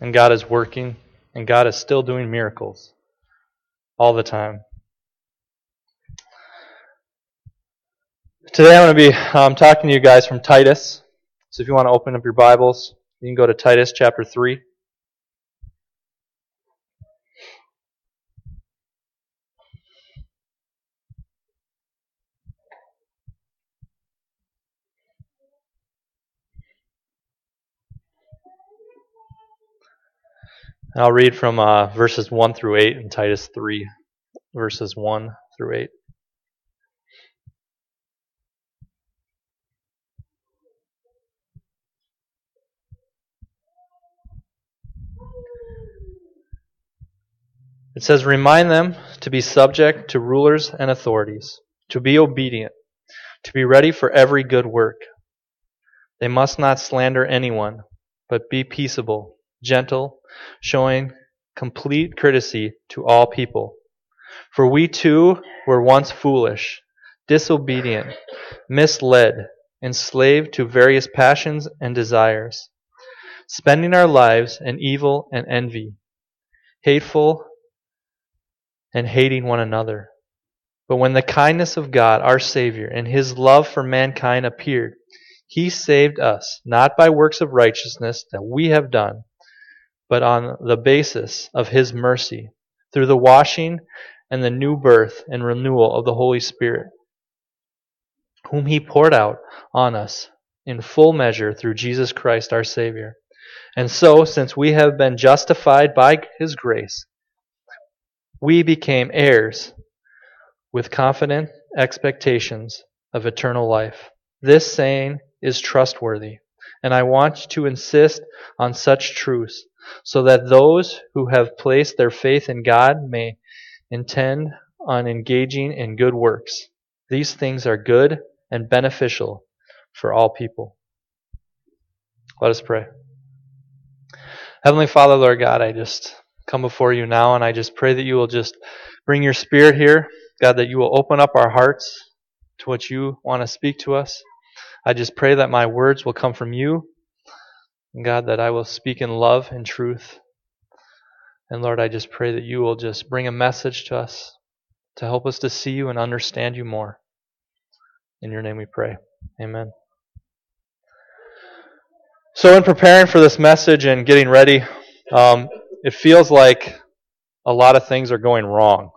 and God is working, and God is still doing miracles all the time. Today I'm going to be um, talking to you guys from Titus. So if you want to open up your Bibles, you can go to Titus chapter 3. I'll read from uh, verses 1 through 8 in Titus 3, verses 1 through 8. It says, Remind them to be subject to rulers and authorities, to be obedient, to be ready for every good work. They must not slander anyone, but be peaceable gentle, showing complete courtesy to all people. For we too were once foolish, disobedient, misled, enslaved to various passions and desires, spending our lives in evil and envy, hateful and hating one another. But when the kindness of God, our Savior, and His love for mankind appeared, He saved us, not by works of righteousness that we have done, but on the basis of His mercy, through the washing and the new birth and renewal of the Holy Spirit, whom He poured out on us in full measure through Jesus Christ our Savior. And so, since we have been justified by His grace, we became heirs with confident expectations of eternal life. This saying is trustworthy, and I want to insist on such truths so that those who have placed their faith in God may intend on engaging in good works. These things are good and beneficial for all people. Let us pray. Heavenly Father, Lord God, I just come before you now and I just pray that you will just bring your spirit here. God, that you will open up our hearts to what you want to speak to us. I just pray that my words will come from you God, that I will speak in love and truth. And Lord, I just pray that you will just bring a message to us to help us to see you and understand you more. In your name we pray. Amen. So, in preparing for this message and getting ready, um, it feels like a lot of things are going wrong.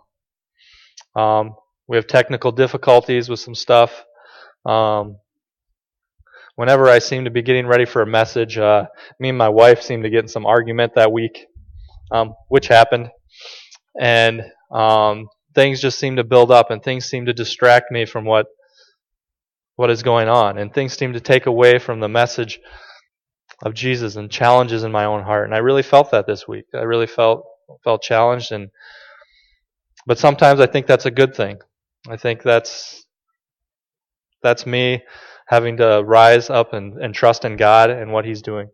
Um, we have technical difficulties with some stuff. Um, whenever I seem to be getting ready for a message, uh, me and my wife seem to get in some argument that week, um, which happened, and um, things just seem to build up, and things seem to distract me from what what is going on, and things seem to take away from the message of Jesus and challenges in my own heart. And I really felt that this week. I really felt felt challenged, and but sometimes I think that's a good thing. I think that's that's me having to rise up and, and trust in God and what He's doing.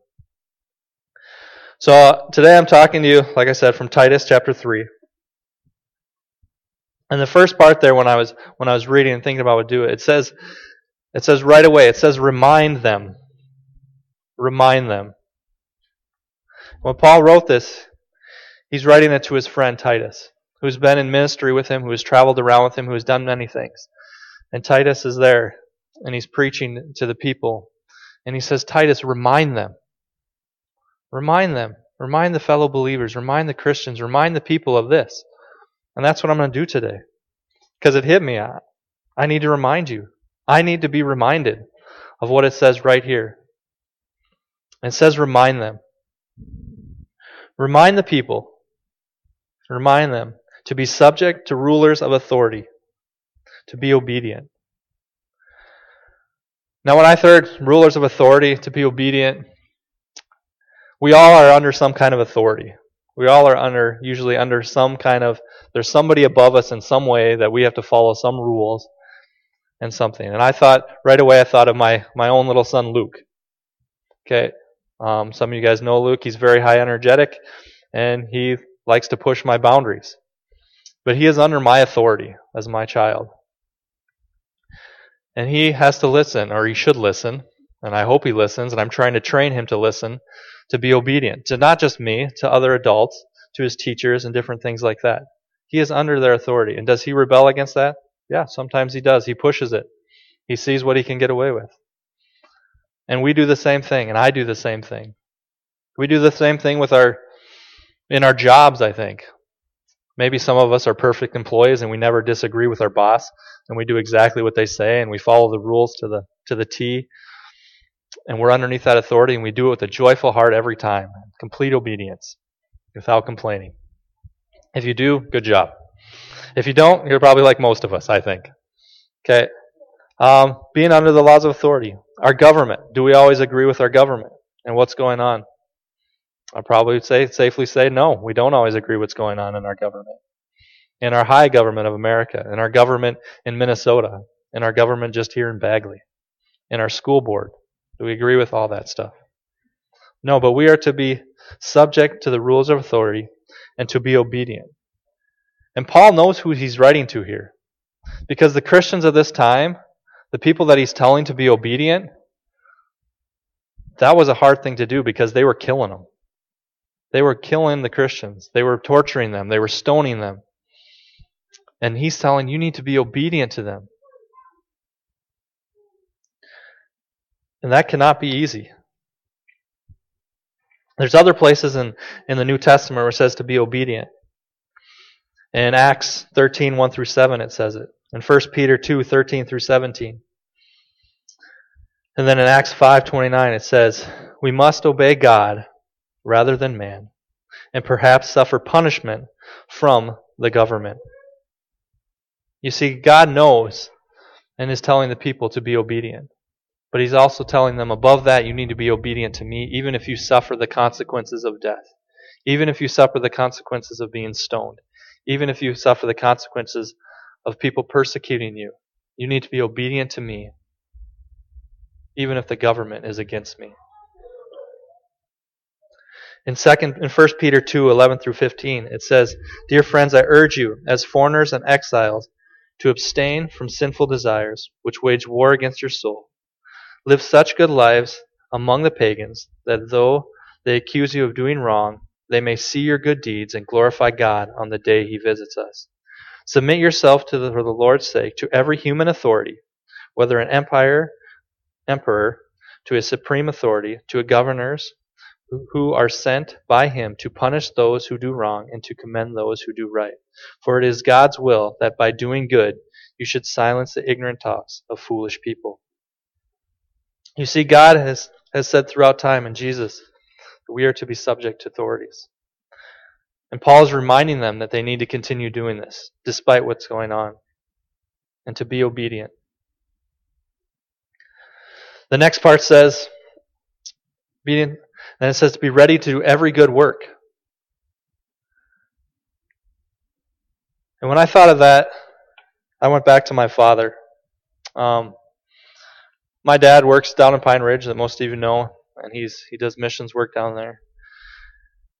So uh, today I'm talking to you, like I said, from Titus chapter 3. And the first part there when I was when I was reading and thinking about what to do, it says it says right away, it says remind them. Remind them. When Paul wrote this, he's writing it to his friend Titus, who's been in ministry with him, who has traveled around with him, who has done many things. And Titus is there and he's preaching to the people. And he says, Titus, remind them. Remind them. Remind the fellow believers. Remind the Christians. Remind the people of this. And that's what I'm going to do today. Because it hit me. I, I need to remind you. I need to be reminded of what it says right here. It says, remind them. Remind the people. Remind them to be subject to rulers of authority, to be obedient. Now, when I heard rulers of authority to be obedient, we all are under some kind of authority. We all are under, usually under some kind of, there's somebody above us in some way that we have to follow some rules and something. And I thought, right away, I thought of my, my own little son, Luke. Okay. Um, some of you guys know Luke. He's very high energetic and he likes to push my boundaries. But he is under my authority as my child. And he has to listen, or he should listen, and I hope he listens, and I'm trying to train him to listen, to be obedient, to not just me, to other adults, to his teachers, and different things like that. He is under their authority. And does he rebel against that? Yeah, sometimes he does. He pushes it. He sees what he can get away with. And we do the same thing, and I do the same thing. We do the same thing with our in our jobs, I think. Maybe some of us are perfect employees and we never disagree with our boss and we do exactly what they say and we follow the rules to the to the T. And we're underneath that authority and we do it with a joyful heart every time. Complete obedience without complaining. If you do, good job. If you don't, you're probably like most of us, I think. Okay. Um, being under the laws of authority. Our government. Do we always agree with our government and what's going on? I'll probably say safely say no. We don't always agree what's going on in our government. In our high government of America, in our government in Minnesota, in our government just here in Bagley, in our school board. Do we agree with all that stuff? No, but we are to be subject to the rules of authority and to be obedient. And Paul knows who he's writing to here. Because the Christians of this time, the people that he's telling to be obedient, that was a hard thing to do because they were killing them. They were killing the Christians. They were torturing them. They were stoning them. And he's telling you need to be obedient to them. And that cannot be easy. There's other places in, in the New Testament where it says to be obedient. In Acts 13, 1 through 7, it says it. In 1 Peter 2, 13 through 17. And then in Acts 5, 29, it says, We must obey God rather than man, and perhaps suffer punishment from the government. You see, God knows and is telling the people to be obedient. But he's also telling them above that, you need to be obedient to me, even if you suffer the consequences of death. Even if you suffer the consequences of being stoned. Even if you suffer the consequences of people persecuting you. You need to be obedient to me, even if the government is against me. In second in 1 Peter 2, 11 through 15, it says, Dear friends, I urge you, as foreigners and exiles, to abstain from sinful desires, which wage war against your soul Live such good lives among the pagans that though they accuse you of doing wrong, they may see your good deeds and glorify God on the day he visits us. Submit yourself to the, for the Lord's sake to every human authority, whether an empire, emperor, to a supreme authority, to a governors who are sent by him to punish those who do wrong and to commend those who do right. For it is God's will that by doing good you should silence the ignorant talks of foolish people. You see, God has, has said throughout time in Jesus that we are to be subject to authorities. And Paul is reminding them that they need to continue doing this, despite what's going on, and to be obedient. The next part says, and it says to be ready to do every good work. And when I thought of that, I went back to my father. Um, my dad works down in Pine Ridge, that most of you know, and he's he does missions work down there.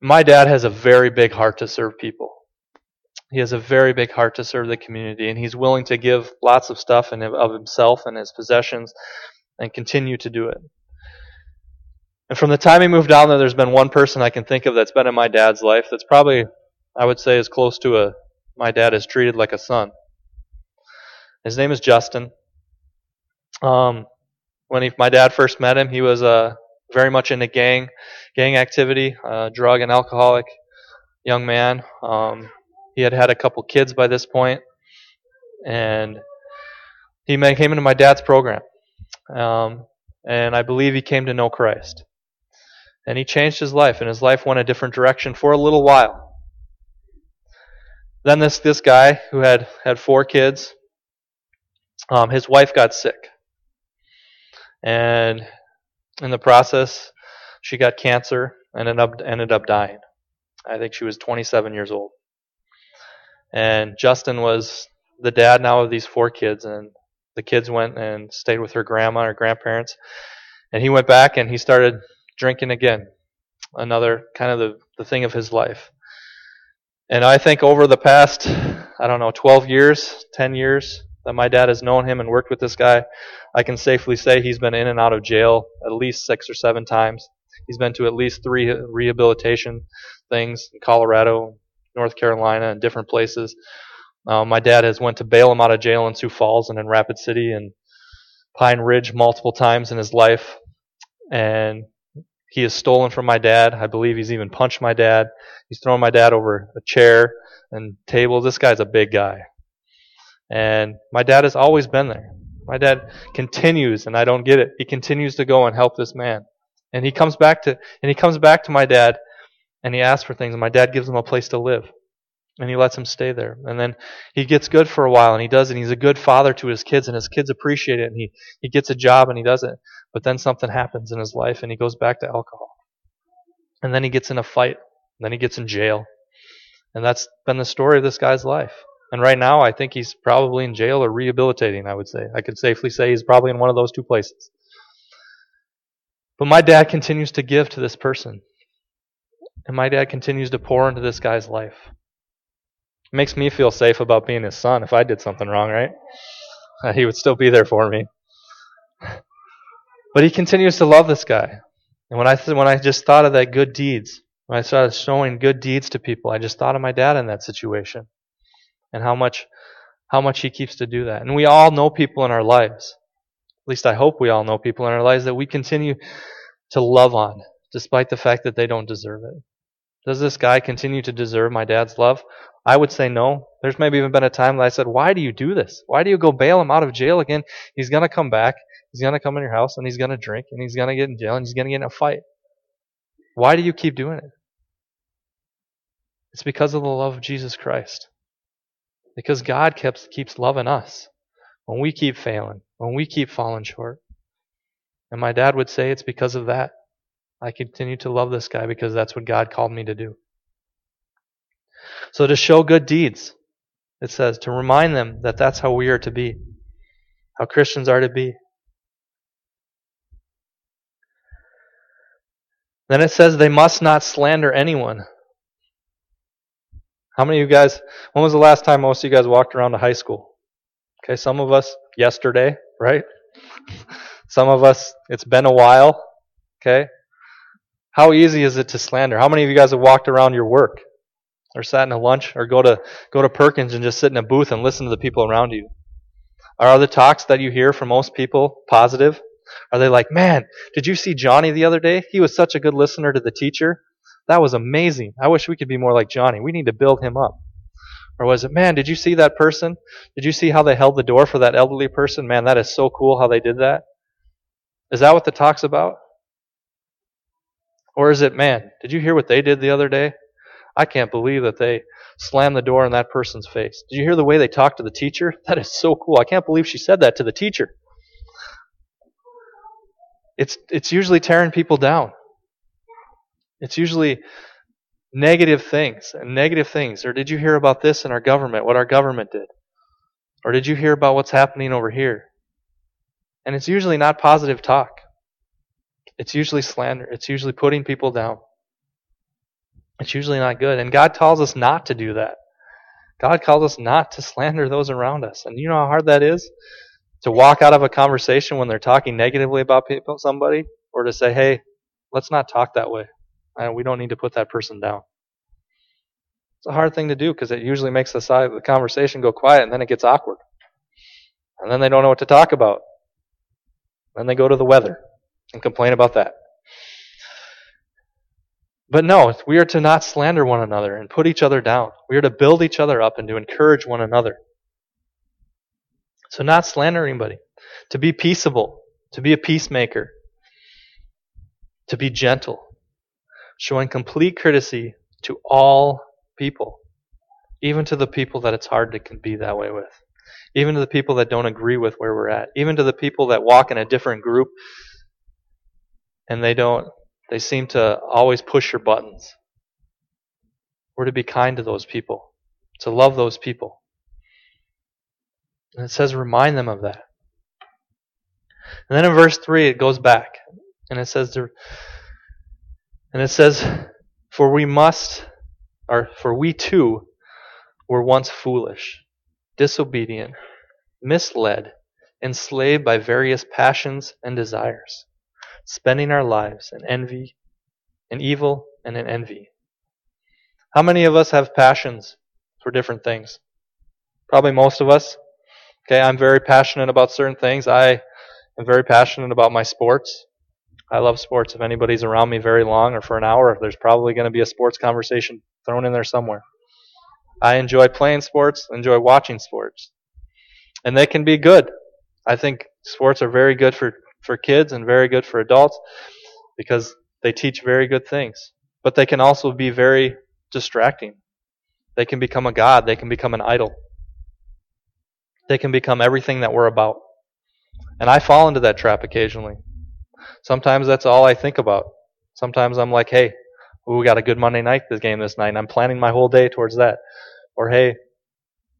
My dad has a very big heart to serve people. He has a very big heart to serve the community, and he's willing to give lots of stuff and of himself and his possessions, and continue to do it. And from the time he moved down there, there's been one person I can think of that's been in my dad's life that's probably, I would say, as close to a my dad is treated like a son. His name is Justin. Um, when he, my dad first met him, he was uh, very much into gang gang activity, uh, drug and alcoholic young man. Um, he had had a couple kids by this point, and he came into my dad's program, um, and I believe he came to know Christ, and he changed his life, and his life went a different direction for a little while. Then this this guy who had had four kids, um, his wife got sick and in the process, she got cancer and ended up ended up dying. I think she was 27 years old. And Justin was the dad now of these four kids, and the kids went and stayed with her grandma or grandparents. And he went back and he started drinking again. Another kind of the, the thing of his life. And I think over the past, I don't know, 12 years, 10 years, that my dad has known him and worked with this guy, I can safely say he's been in and out of jail at least six or seven times. He's been to at least three rehabilitation things in Colorado, North Carolina, and different places. Uh, my dad has went to bail him out of jail in Sioux Falls and in Rapid City and Pine Ridge multiple times in his life, and he has stolen from my dad. I believe he's even punched my dad. He's thrown my dad over a chair and table. This guy's a big guy. And my dad has always been there. My dad continues, and I don't get it. He continues to go and help this man. And he comes back to, and he comes back to my dad, and he asks for things, and my dad gives him a place to live. And he lets him stay there. And then he gets good for a while, and he does it. He's a good father to his kids, and his kids appreciate it, and he, he gets a job, and he does it. But then something happens in his life, and he goes back to alcohol. And then he gets in a fight. Then he gets in jail. And that's been the story of this guy's life. And right now, I think he's probably in jail or rehabilitating, I would say. I could safely say he's probably in one of those two places. But my dad continues to give to this person. And my dad continues to pour into this guy's life. Makes me feel safe about being his son if I did something wrong, right? He would still be there for me. But he continues to love this guy. And when I, th- when I just thought of that good deeds, when I started showing good deeds to people, I just thought of my dad in that situation and how much how much he keeps to do that. And we all know people in our lives. At least I hope we all know people in our lives that we continue to love on despite the fact that they don't deserve it. Does this guy continue to deserve my dad's love? I would say no. There's maybe even been a time that I said, Why do you do this? Why do you go bail him out of jail again? He's going to come back. He's going to come in your house and he's going to drink and he's going to get in jail and he's going to get in a fight. Why do you keep doing it? It's because of the love of Jesus Christ. Because God keeps, keeps loving us when we keep failing, when we keep falling short. And my dad would say it's because of that. I continue to love this guy because that's what God called me to do. So to show good deeds, it says, to remind them that that's how we are to be, how Christians are to be. Then it says they must not slander anyone. How many of you guys, when was the last time most of you guys walked around to high school? Okay, some of us yesterday, right? Some of us, it's been a while. Okay? How easy is it to slander? How many of you guys have walked around your work? Or sat in a lunch or go to go to Perkins and just sit in a booth and listen to the people around you? Are the talks that you hear from most people positive? Are they like, man, did you see Johnny the other day? He was such a good listener to the teacher. That was amazing. I wish we could be more like Johnny. We need to build him up. Or was it, man, did you see that person? Did you see how they held the door for that elderly person? Man, that is so cool how they did that. Is that what the talk's about? Or is it, man, did you hear what they did the other day? I can't believe that they slammed the door in that person's face. Did you hear the way they talked to the teacher? That is so cool. I can't believe she said that to the teacher. It's, it's usually tearing people down. It's usually negative things and negative things. Or did you hear about this in our government, what our government did? Or did you hear about what's happening over here? And it's usually not positive talk. It's usually slander. It's usually putting people down. It's usually not good. And God tells us not to do that. God calls us not to slander those around us. And you know how hard that is? To walk out of a conversation when they're talking negatively about people, somebody, or to say, hey, let's not talk that way. And we don't need to put that person down. It's a hard thing to do because it usually makes the, side, the conversation go quiet and then it gets awkward. And then they don't know what to talk about. Then they go to the weather and complain about that. But no, we are to not slander one another and put each other down. We are to build each other up and to encourage one another. So not slander anybody. To be peaceable. To be a peacemaker. To be gentle showing complete courtesy to all people, even to the people that it's hard to be that way with, even to the people that don't agree with where we're at, even to the people that walk in a different group and they don't, they seem to always push your buttons. We're to be kind to those people, to love those people. And it says, remind them of that. And then in verse 3, it goes back and it says, to, and it says, For we must, or for we too were once foolish, disobedient, misled, enslaved by various passions and desires, spending our lives in envy, in evil, and in envy. How many of us have passions for different things? Probably most of us. Okay, I'm very passionate about certain things. I am very passionate about my sports. I love sports. If anybody's around me very long or for an hour, there's probably going to be a sports conversation thrown in there somewhere. I enjoy playing sports, enjoy watching sports. And they can be good. I think sports are very good for, for kids and very good for adults because they teach very good things. But they can also be very distracting. They can become a god. They can become an idol. They can become everything that we're about. And I fall into that trap occasionally. Sometimes that's all I think about. Sometimes I'm like, hey, we got a good Monday night this game this night, and I'm planning my whole day towards that. Or hey,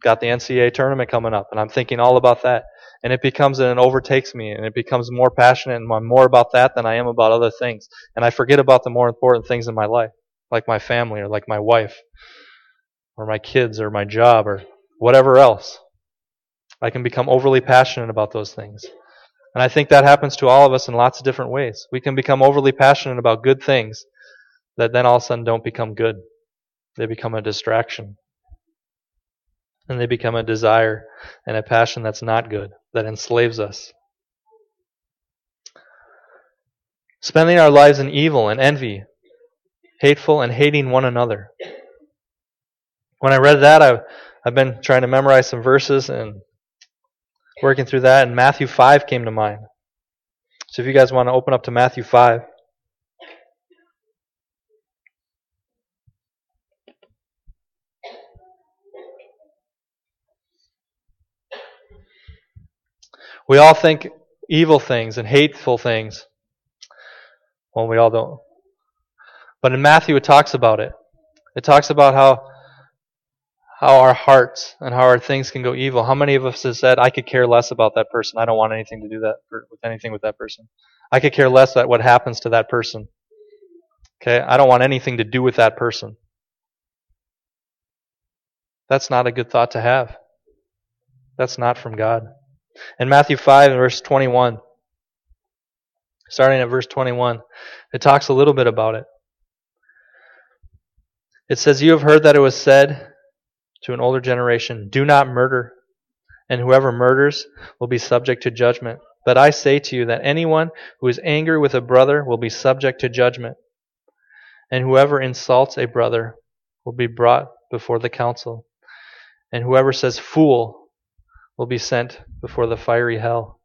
got the NCAA tournament coming up, and I'm thinking all about that. And it becomes and it overtakes me, and it becomes more passionate, and I'm more about that than I am about other things. And I forget about the more important things in my life, like my family, or like my wife, or my kids, or my job, or whatever else. I can become overly passionate about those things. And I think that happens to all of us in lots of different ways. We can become overly passionate about good things that then all of a sudden don't become good. They become a distraction. And they become a desire and a passion that's not good, that enslaves us. Spending our lives in evil and envy, hateful and hating one another. When I read that, I, I've been trying to memorize some verses and working through that, and Matthew 5 came to mind. So if you guys want to open up to Matthew 5. We all think evil things and hateful things. Well, we all don't. But in Matthew, it talks about it. It talks about how how our hearts and how our things can go evil. How many of us have said, I could care less about that person. I don't want anything to do that with anything with that person. I could care less about what happens to that person. Okay? I don't want anything to do with that person. That's not a good thought to have. That's not from God. In Matthew 5 and verse 21, starting at verse 21, it talks a little bit about it. It says, You have heard that it was said, to an older generation, Do not murder, and whoever murders will be subject to judgment. But I say to you that anyone who is angry with a brother will be subject to judgment, and whoever insults a brother will be brought before the council, and whoever says fool will be sent before the fiery hell.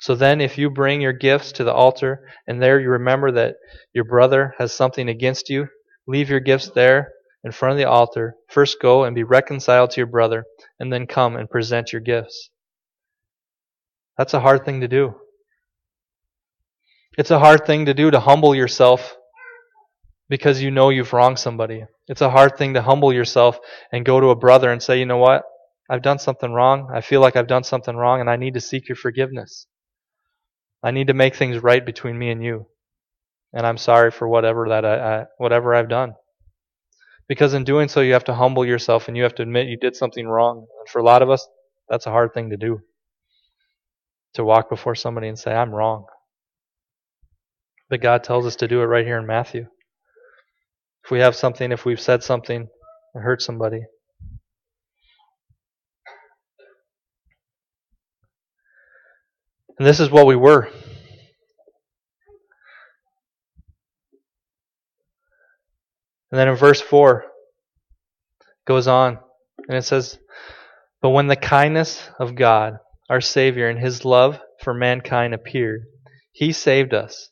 So then, if you bring your gifts to the altar, and there you remember that your brother has something against you, leave your gifts there in front of the altar, first go and be reconciled to your brother, and then come and present your gifts. That's a hard thing to do. It's a hard thing to do to humble yourself because you know you've wronged somebody. It's a hard thing to humble yourself and go to a brother and say, you know what? I've done something wrong. I feel like I've done something wrong and I need to seek your forgiveness. I need to make things right between me and you. And I'm sorry for whatever that I, I whatever I've done. Because in doing so, you have to humble yourself and you have to admit you did something wrong. And for a lot of us, that's a hard thing to do. To walk before somebody and say, I'm wrong. But God tells us to do it right here in Matthew. If we have something, if we've said something and hurt somebody, And this is what we were. And then in verse 4, goes on, and it says, But when the kindness of God, our Savior, and His love for mankind appeared, He saved us,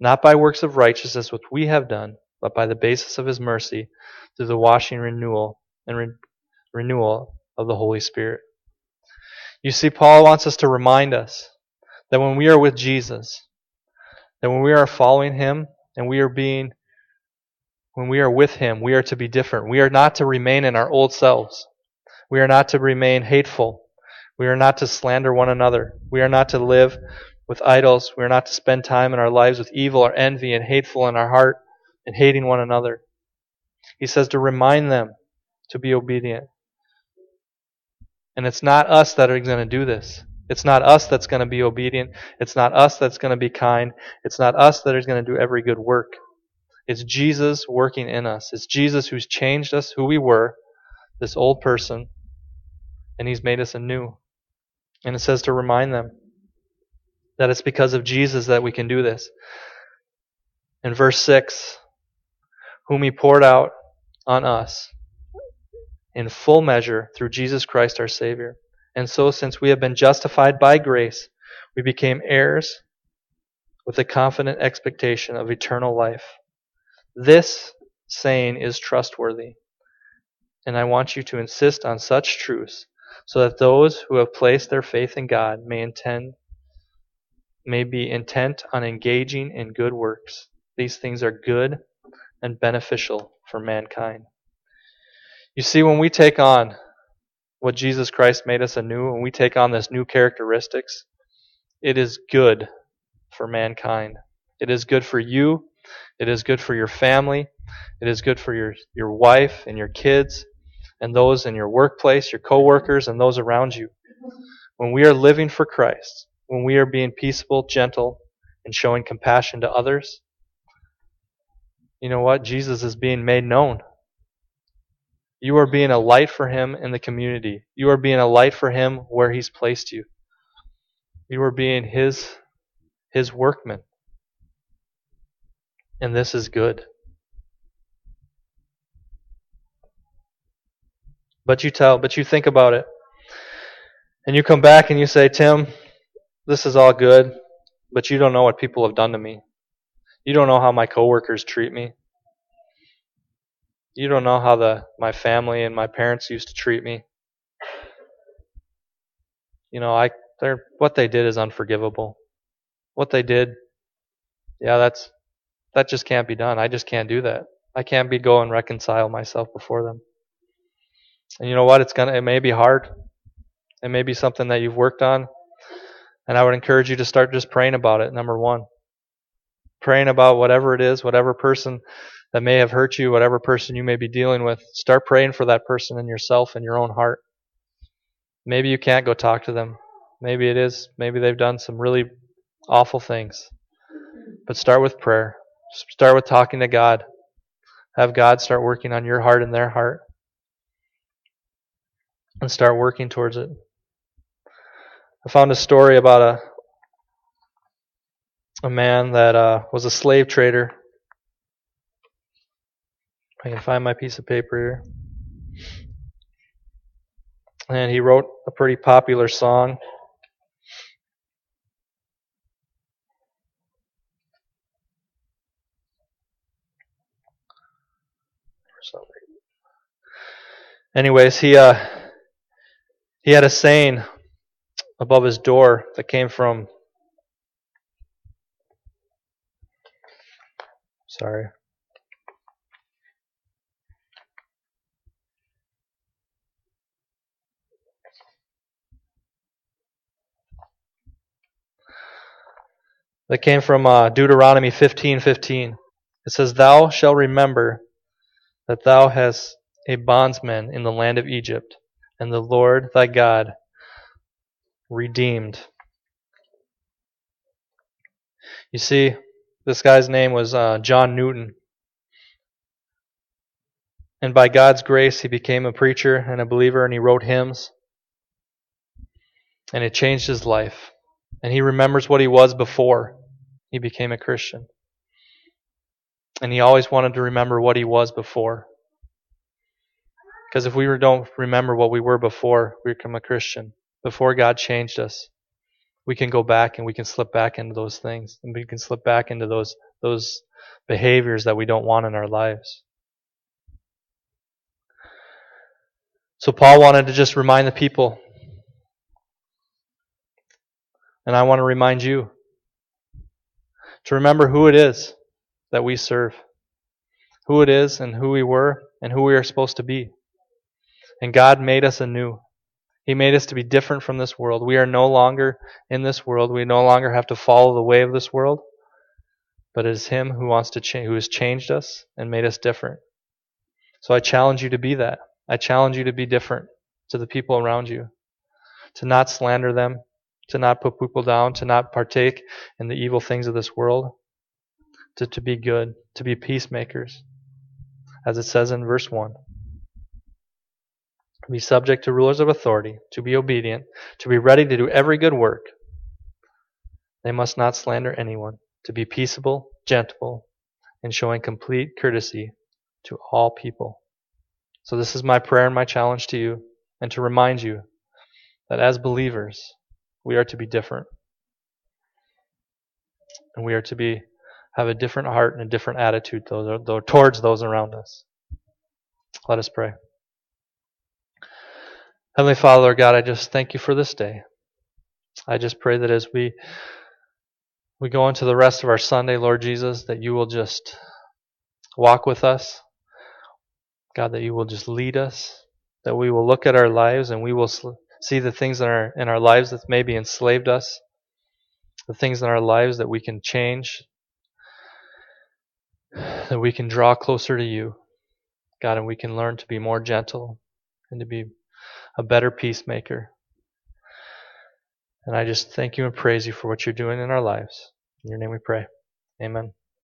not by works of righteousness which we have done, but by the basis of His mercy, through the washing renewal and re- renewal of the Holy Spirit. You see, Paul wants us to remind us that when we are with Jesus, that when we are following Him and we are being when we are with Him, we are to be different. We are not to remain in our old selves. We are not to remain hateful. We are not to slander one another. We are not to live with idols. We are not to spend time in our lives with evil or envy and hateful in our heart and hating one another. He says to remind them to be obedient And it's not us that are going to do this. It's not us that's going to be obedient. It's not us that's going to be kind. It's not us that is going to do every good work. It's Jesus working in us. It's Jesus who's changed us, who we were, this old person, and he's made us anew. And it says to remind them that it's because of Jesus that we can do this. In verse 6, whom he poured out on us in full measure through Jesus Christ our Savior. And so, since we have been justified by grace, we became heirs with a confident expectation of eternal life. This saying is trustworthy, and I want you to insist on such truths so that those who have placed their faith in God may intend may be intent on engaging in good works. These things are good and beneficial for mankind. You see, when we take on what Jesus Christ made us anew, when we take on this new characteristics, it is good for mankind. It is good for you. It is good for your family. It is good for your, your wife and your kids and those in your workplace, your coworkers, and those around you. When we are living for Christ, when we are being peaceable, gentle, and showing compassion to others, you know what? Jesus is being made known. You are being a light for Him in the community. You are being a light for Him where He's placed you. You are being His, His workman. And this is good. But you tell, but you think about it. And you come back and you say, Tim, this is all good, but you don't know what people have done to me. You don't know how my coworkers treat me. You don't know how the my family and my parents used to treat me. You know, I they're what they did is unforgivable. What they did, yeah, that's that just can't be done. I just can't do that. I can't be go and reconcile myself before them. And you know what? It's gonna it may be hard. It may be something that you've worked on. And I would encourage you to start just praying about it, number one. Praying about whatever it is, whatever person that may have hurt you, whatever person you may be dealing with. Start praying for that person in yourself in your own heart. Maybe you can't go talk to them. Maybe it is. Maybe they've done some really awful things. But start with prayer. Start with talking to God. Have God start working on your heart and their heart. And start working towards it. I found a story about a a man that uh, was a slave trader. I can find my piece of paper here. And he wrote a pretty popular song. Anyways, he uh, he had a saying above his door that came from sorry that came from uh, Deuteronomy 15:15. It says, "Thou shalt remember that thou hast a bondsman in the land of Egypt, and the Lord thy God redeemed." You see, this guy's name was uh, John Newton. And by God's grace, he became a preacher and a believer, and he wrote hymns. And it changed his life. And he remembers what he was before he became a Christian. And he always wanted to remember what he was before. Because if we don't remember what we were before we become a Christian, before God changed us, we can go back and we can slip back into those things. And we can slip back into those those behaviors that we don't want in our lives. So Paul wanted to just remind the people. And I want to remind you to remember who it is that we serve, who it is and who we were and who we are supposed to be. And God made us anew. He made us to be different from this world. We are no longer in this world. We no longer have to follow the way of this world. But it is Him who wants to change, who has changed us and made us different. So I challenge you to be that. I challenge you to be different to the people around you. to not slander them, to not put people down, to not partake in the evil things of this world, to, to be good, to be peacemakers, as it says in verse 1. Be subject to rulers of authority, to be obedient, to be ready to do every good work. They must not slander anyone, to be peaceable, gentle, and showing complete courtesy to all people. So, this is my prayer and my challenge to you, and to remind you that as believers, we are to be different. And we are to be have a different heart and a different attitude towards those around us. Let us pray. Heavenly Father, God, I just thank you for this day. I just pray that as we we go into the rest of our Sunday, Lord Jesus, that you will just walk with us. God, that you will just lead us, that we will look at our lives and we will see the things in our, in our lives that maybe enslaved us, the things in our lives that we can change, that we can draw closer to you, God, and we can learn to be more gentle and to be a better peacemaker. And I just thank you and praise you for what you're doing in our lives. In your name we pray. Amen.